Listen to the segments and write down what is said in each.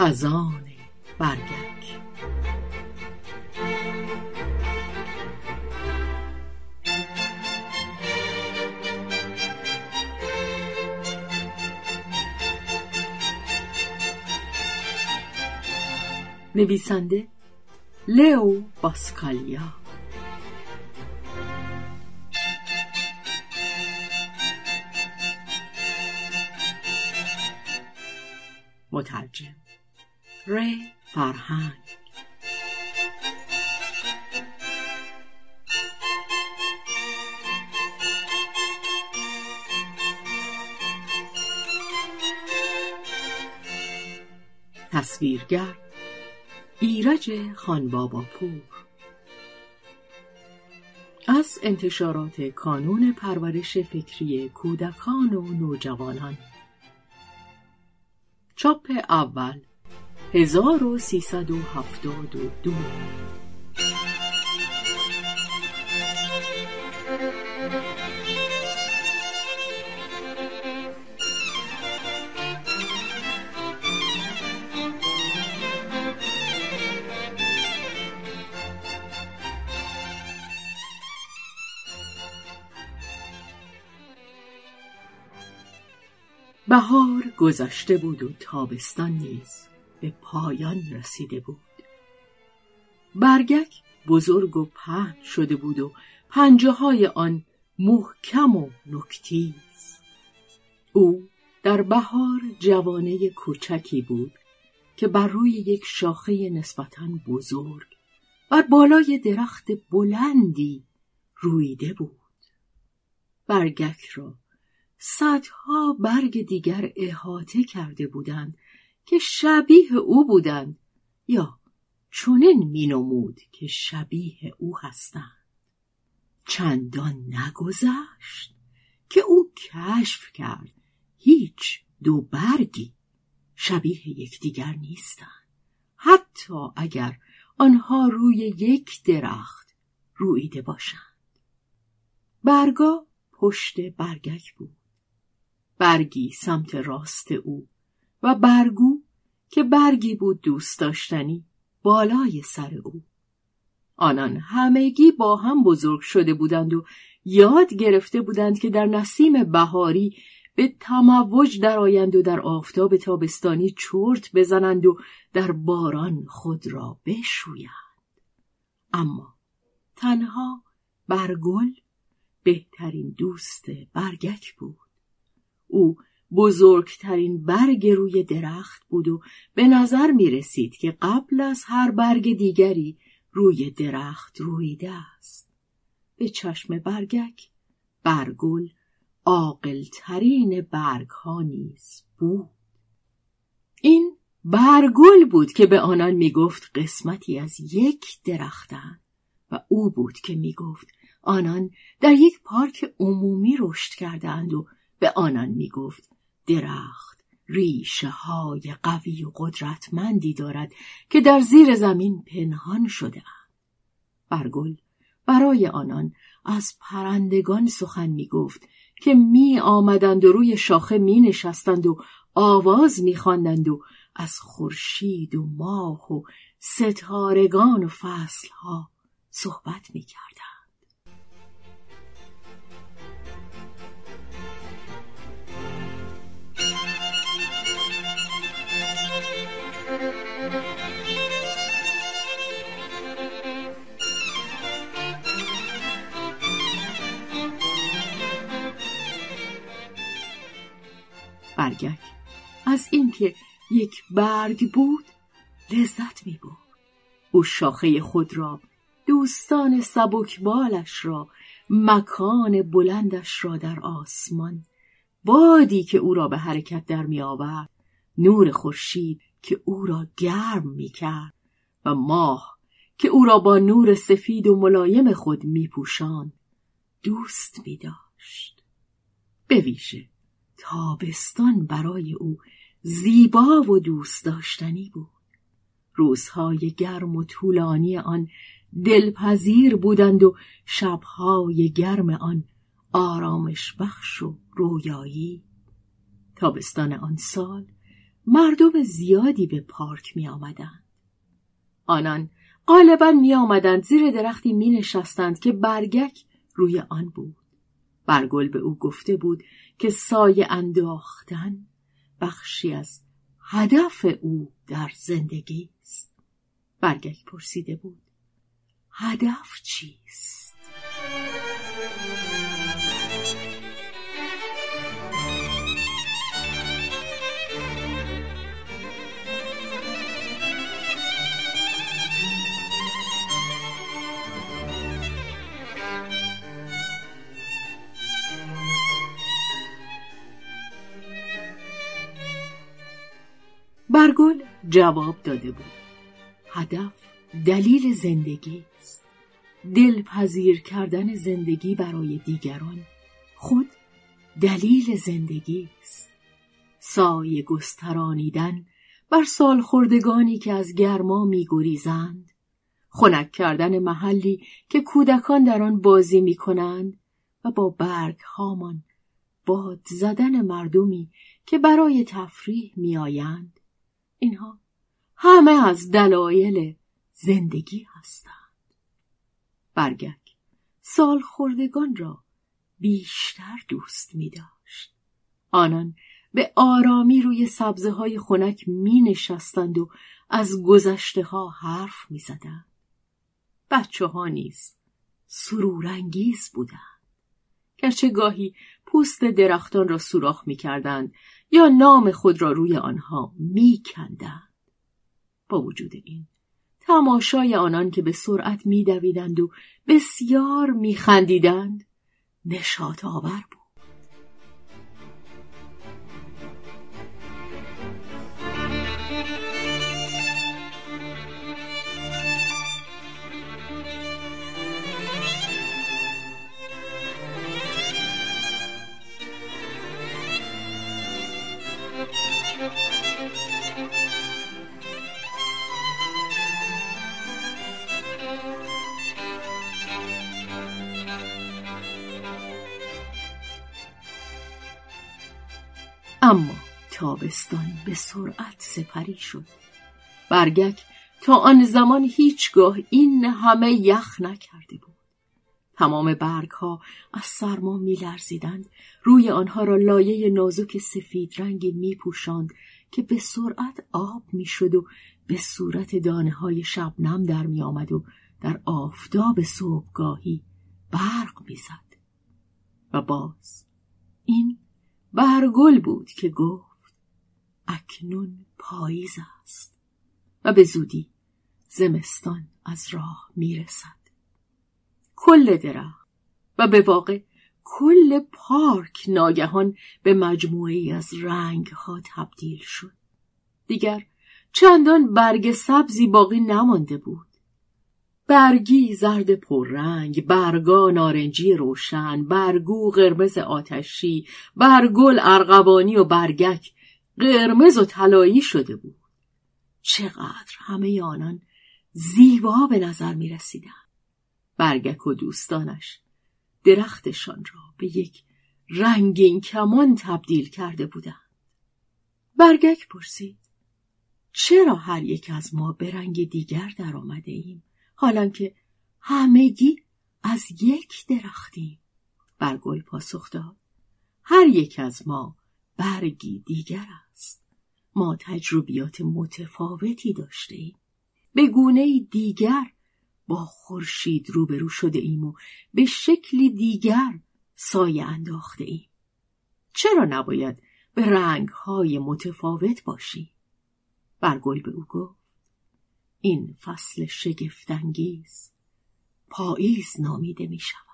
خزان برگک. نویسنده لئو باسکالیا مترجم. ری فرهنگ. تصویرگر ایرج خانباباپور. از انتشارات کانون پرورش فکری کودکان و نوجوانان. چاپ اول 1372 بهار گذشته بود و تابستان نیز. به پایان رسیده بود. برگک بزرگ و پهن شده بود و پنجه های آن محکم و نکتیز. او در بهار جوانه کوچکی بود که بر روی یک شاخه نسبتا بزرگ بر بالای درخت بلندی رویده بود. برگک را صدها برگ دیگر احاطه کرده بودند که شبیه او بودند یا چنین مینمود که شبیه او هستند. چندان نگذشت که او کشف کرد هیچ دو برگی شبیه یکدیگر نیستند. حتی اگر آنها روی یک درخت رویده باشند. برگا پشت برگک بود. برگی سمت راست او و برگو که برگی بود دوست داشتنی بالای سر او. آنان همگی با هم بزرگ شده بودند و یاد گرفته بودند که در نسیم بهاری به تموج درآیند و در آفتاب تابستانی چرت بزنند و در باران خود را بشویند. اما تنها برگل بهترین دوست برگک بود. او بزرگترین برگ روی درخت بود و به نظر می رسید که قبل از هر برگ دیگری روی درخت رویده است. به چشم برگک برگل عاقلترین برگ ها نیز بود. این برگل بود که به آنان می گفت قسمتی از یک درختند و او بود که می گفت آنان در یک پارک عمومی رشد کردند و به آنان می گفت درخت ریشه های قوی و قدرتمندی دارد که در زیر زمین پنهان شده برگل برای آنان از پرندگان سخن می گفت که می آمدند و روی شاخه می نشستند و آواز می خواندند و از خورشید و ماه و ستارگان و فصلها صحبت می کردند. از اینکه یک برگ بود لذت می بود. او شاخه خود را دوستان سبکبالش را مکان بلندش را در آسمان بادی که او را به حرکت در می آورد نور خورشید که او را گرم می کرد و ماه که او را با نور سفید و ملایم خود می پوشان دوست می داشت. به ویژه تابستان برای او زیبا و دوست داشتنی بود. روزهای گرم و طولانی آن دلپذیر بودند و شبهای گرم آن آرامش بخش و رویایی. تابستان آن سال مردم زیادی به پارک می آمدند. آنان غالبا می آمدند زیر درختی می نشستند که برگک روی آن بود. برگل به او گفته بود که سایه انداختن بخشی از هدف او در زندگی است. برگک پرسیده بود هدف چیست؟ برگل جواب داده بود. هدف دلیل زندگی است. دلپذیر کردن زندگی برای دیگران خود دلیل زندگی است. سایه گسترانیدن بر سالخوردگانی که از گرما میگریزند خنک کردن محلی که کودکان در آن بازی می کنند و با برگ هامان باد زدن مردمی که برای تفریح میآیند. اینها همه از دلایل زندگی هستند. برگک سال خوردگان را بیشتر دوست می داشت. آنان به آرامی روی سبزه های خنک می نشستند و از گذشته ها حرف می زدند. بچه ها نیز سرورانگیز بودند. گرچه گاهی پوست درختان را سوراخ می کردند یا نام خود را روی آنها می کندند. با وجود این تماشای آنان که به سرعت میدویدند و بسیار میخندیدند نشاط آور بود اما تابستان به سرعت سپری شد. برگک تا آن زمان هیچگاه این همه یخ نکرده بود. تمام برگ ها از سرما می لرزیدند روی آنها را لایه نازک سفید رنگی می پوشند که به سرعت آب می شد و به صورت دانه های شبنم در می آمد و در آفتاب صبحگاهی برق می زد. و باز این برگل بود که گفت اکنون پاییز است. و به زودی زمستان از راه می‌رسد. کل درخت و به واقع کل پارک ناگهان به مجموعه از رنگ ها تبدیل شد دیگر چندان برگ سبزی باقی نمانده بود برگی زرد پررنگ، برگا نارنجی روشن، برگو قرمز آتشی، برگل ارغوانی و برگک قرمز و طلایی شده بود. چقدر همه آنان زیبا به نظر می رسیدن. برگک و دوستانش درختشان را به یک رنگین کمان تبدیل کرده بودند. برگک پرسید چرا هر یک از ما به رنگ دیگر در آمده ایم؟ حالان که همگی از یک درختیم برگل پاسخ داد هر یک از ما برگی دیگر است ما تجربیات متفاوتی داشته ایم به گونه دیگر با خورشید روبرو شده ایم و به شکلی دیگر سایه انداخته ایم چرا نباید به رنگ های متفاوت باشی؟ برگل به او گفت این فصل شگفتانگیز پاییز نامیده می شود.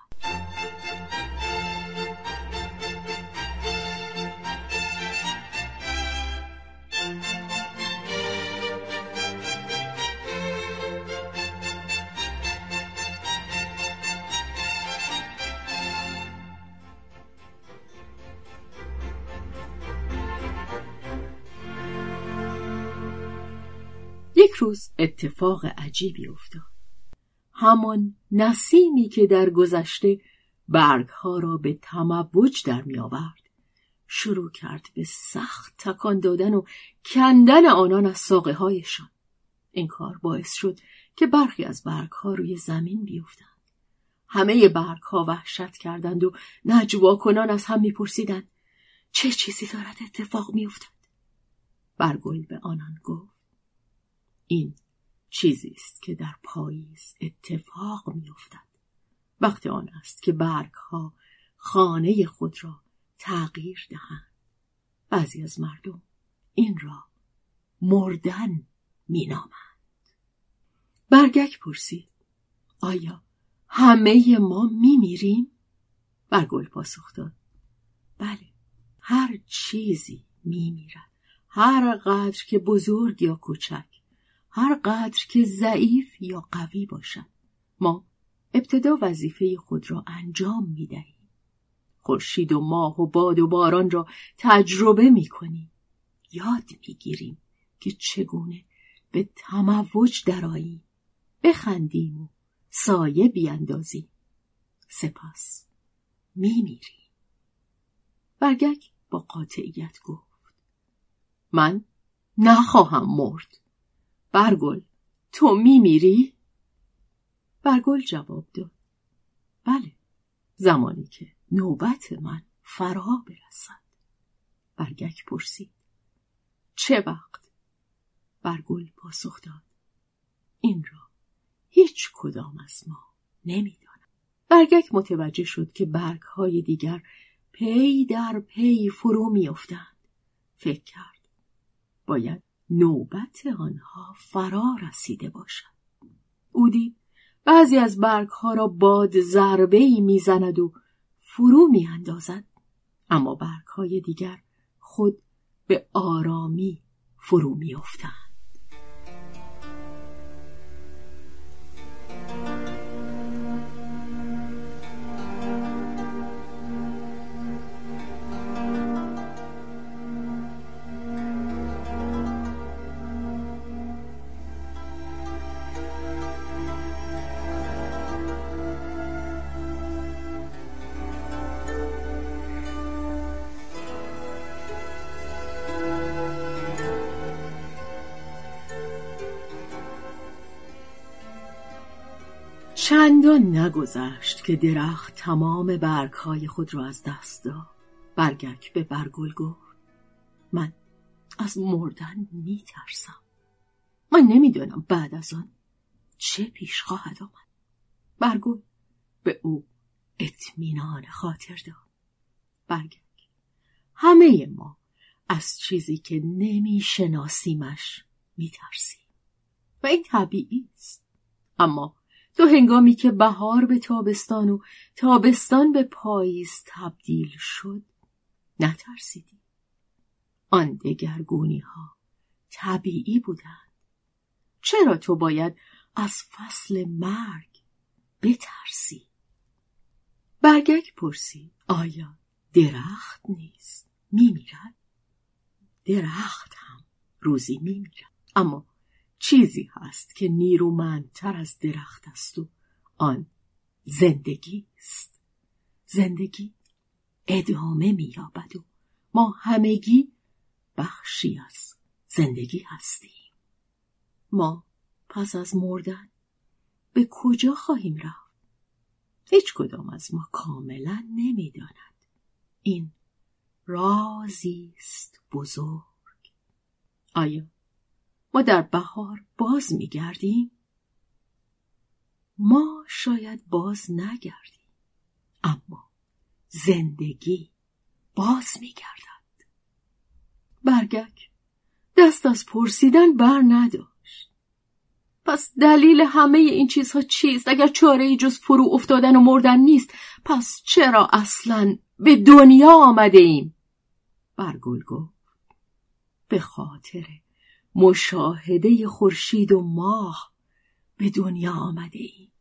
روز اتفاق عجیبی افتاد. همان نسیمی که در گذشته برگها را به تموج در می آورد. شروع کرد به سخت تکان دادن و کندن آنان از ساقه هایشان. این کار باعث شد که برخی از برگ ها روی زمین بیفتند. همه برگ ها وحشت کردند و نجوا کنان از هم میپرسیدند چه چیزی دارد اتفاق میافتد برگل به آنان گفت این چیزی است که در پاییز اتفاق میافتد. وقت آن است که برگ ها خانه خود را تغییر دهند. بعضی از مردم این را مردن مینامند. برگک پرسید آیا همه ما میمیریم؟ برگل پاسخ داد بله هر چیزی میمیرد. هر قدر که بزرگ یا کوچک هر قدر که ضعیف یا قوی باشد ما ابتدا وظیفه خود را انجام می دهیم. خورشید و ماه و باد و باران را تجربه می کنیم. یاد می گیریم که چگونه به تموج دراییم. بخندیم و سایه بیاندازیم. سپس می میریم. برگک با قاطعیت گفت. من نخواهم مرد. برگل تو می میری؟ برگل جواب داد. بله زمانی که نوبت من فرا برسد. برگک پرسید. چه وقت؟ برگل پاسخ داد. این را هیچ کدام از ما نمی‌دانم. برگک متوجه شد که برگ های دیگر پی در پی فرو میافتند. فکر کرد باید نوبت آنها فرا رسیده باشد. او دید بعضی از برگ ها را باد ضربه ای می‌زند و فرو میاندازد اما برگ های دیگر خود به آرامی فرو میافتند. چندان نگذشت که درخت تمام برگهای خود را از دست داد. برگک به برگل گفت من از مردن می ترسم من نمی‌دانم بعد از آن چه پیش خواهد آمد. برگل به او اطمینان خاطر داد. برگک همه ما از چیزی که نمی شناسیمش می ترسیم و این طبیعی است. اما تو هنگامی که بهار به تابستان و تابستان به پاییز تبدیل شد نترسیدی. آن دگرگونی ها طبیعی بودند. چرا تو باید از فصل مرگ بترسی؟ برگک پرسی آیا درخت نیست؟ میمیرد. درخت هم روزی میمیرد. اما چیزی هست که نیرومندتر از درخت است و آن زندگی است. زندگی ادامه مییابد و ما همگی بخشی از زندگی هستیم. ما پس از مردن به کجا خواهیم رفت؟ هیچ کدام از ما کاملا نمی‌داند. این رازی است بزرگ. آیا ما در بهار باز میگردیم. ما شاید باز نگردیم اما زندگی باز میگردد. برگک دست از پرسیدن بر نداشت. پس دلیل همه این چیزها چیست؟ اگر چاره ای جز فرو افتادن و مردن نیست پس چرا اصلا به دنیا آمده ایم؟ برگل گفت به خاطر مشاهده خورشید و ماه به دنیا آمده ایم.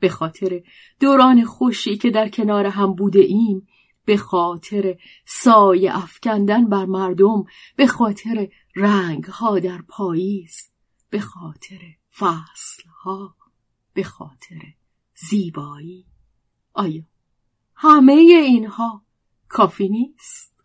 به خاطر دوران خوشی که در کنار هم بوده ایم به خاطر سایه افکندن بر مردم به خاطر رنگ ها در پاییز به خاطر فصل ها به خاطر زیبایی آیا همه اینها کافی نیست؟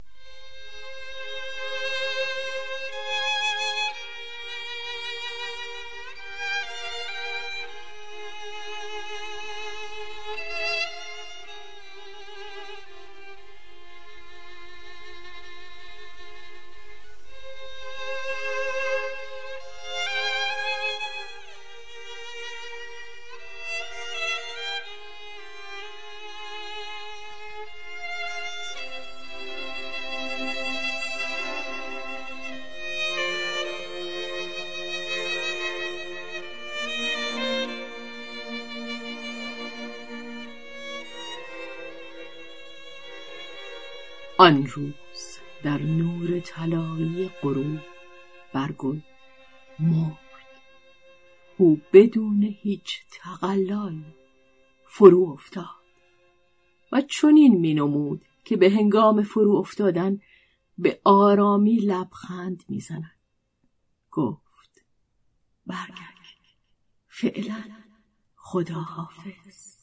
آن روز در نور طلایی غروب برگل مرد. او بدون هیچ تقلایی فرو افتاد و چنین مینمود که به هنگام فرو افتادن به آرامی لبخند می‌زند گفت برگرد. فعلا خدا حافظ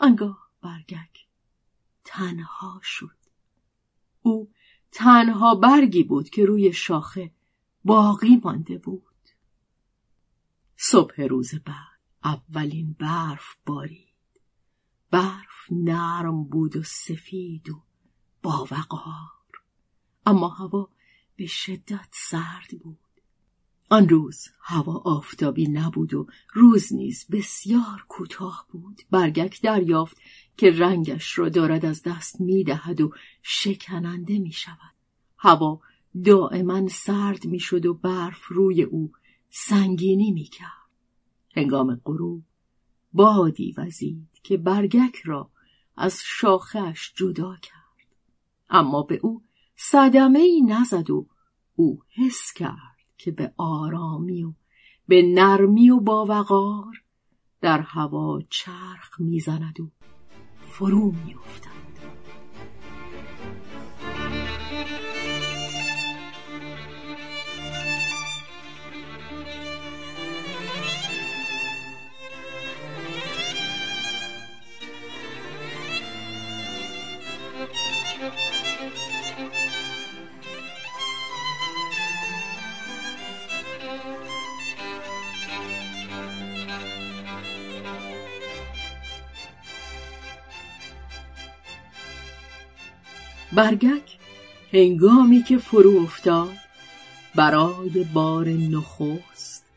آنگاه برگک تنها شد. او تنها برگی بود که روی شاخه باقی مانده بود. صبح روز بعد اولین برف بارید. برف نرم بود و سفید و با وقار اما هوا به شدت سرد بود. آن روز هوا آفتابی نبود و روز نیز بسیار کوتاه بود. برگک دریافت که رنگش را دارد از دست می دهد و شکننده می شود هوا دائما سرد می شد و برف روی او سنگینی می کرد هنگام غروب بادی وزید که برگک را از شاخش جدا کرد. اما به او صدمه ای نزد و او حس کرد. که به آرامی و به نرمی و با وقار در هوا چرخ می‌زند و فرو میافتد. برگک هنگامی که فرو افتاد برای بار نخست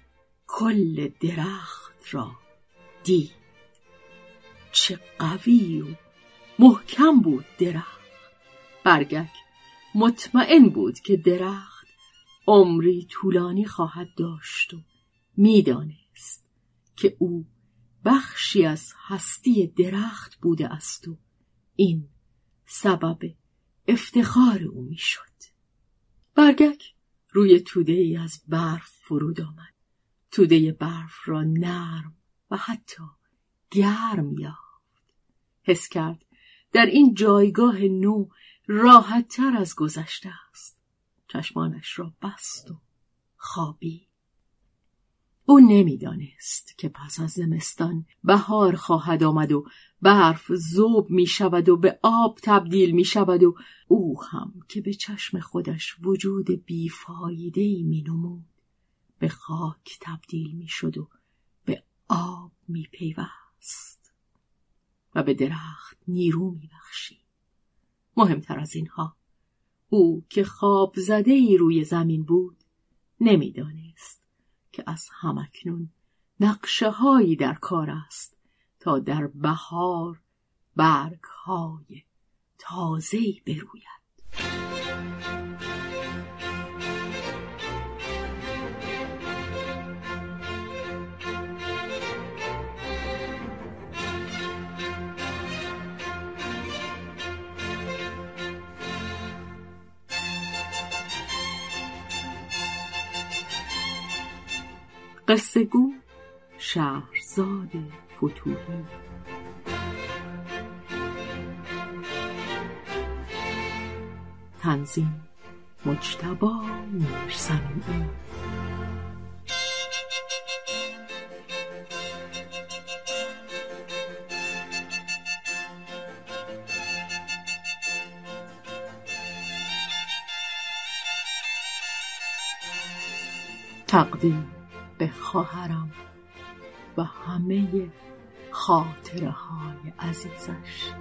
کل درخت را دید. چه قوی و محکم بود درخت. برگک مطمئن بود که درخت عمری طولانی خواهد داشت و می‌دانست که او بخشی از هستی درخت بوده است و این سبب افتخار او می‌شد. برگک روی توده ای از برف فرود آمد. توده برف را نرم و حتی گرم یافت. حس کرد در این جایگاه نو راحت تر از گذشته است. چشمانش را بست و خوابید. او نمی‌دانست که پس از زمستان بهار خواهد آمد و برف زوب می شود و به آب تبدیل می شود و او هم که به چشم خودش وجود بیفایده ای می نمود به خاک تبدیل می شد و به آب می پیوست و به درخت نیرو می بخشید. مهمتر از اینها او که خواب زده ای روی زمین بود نمی‌دانست که از همکنون نقشه هایی در کار است تا در بهار برگ های تازه بروید. قصه گو شهرزاد فتوحی. تنظیم مجتبا میرسمی تقدیم به خواهرم و همه خاطره های عزیزش.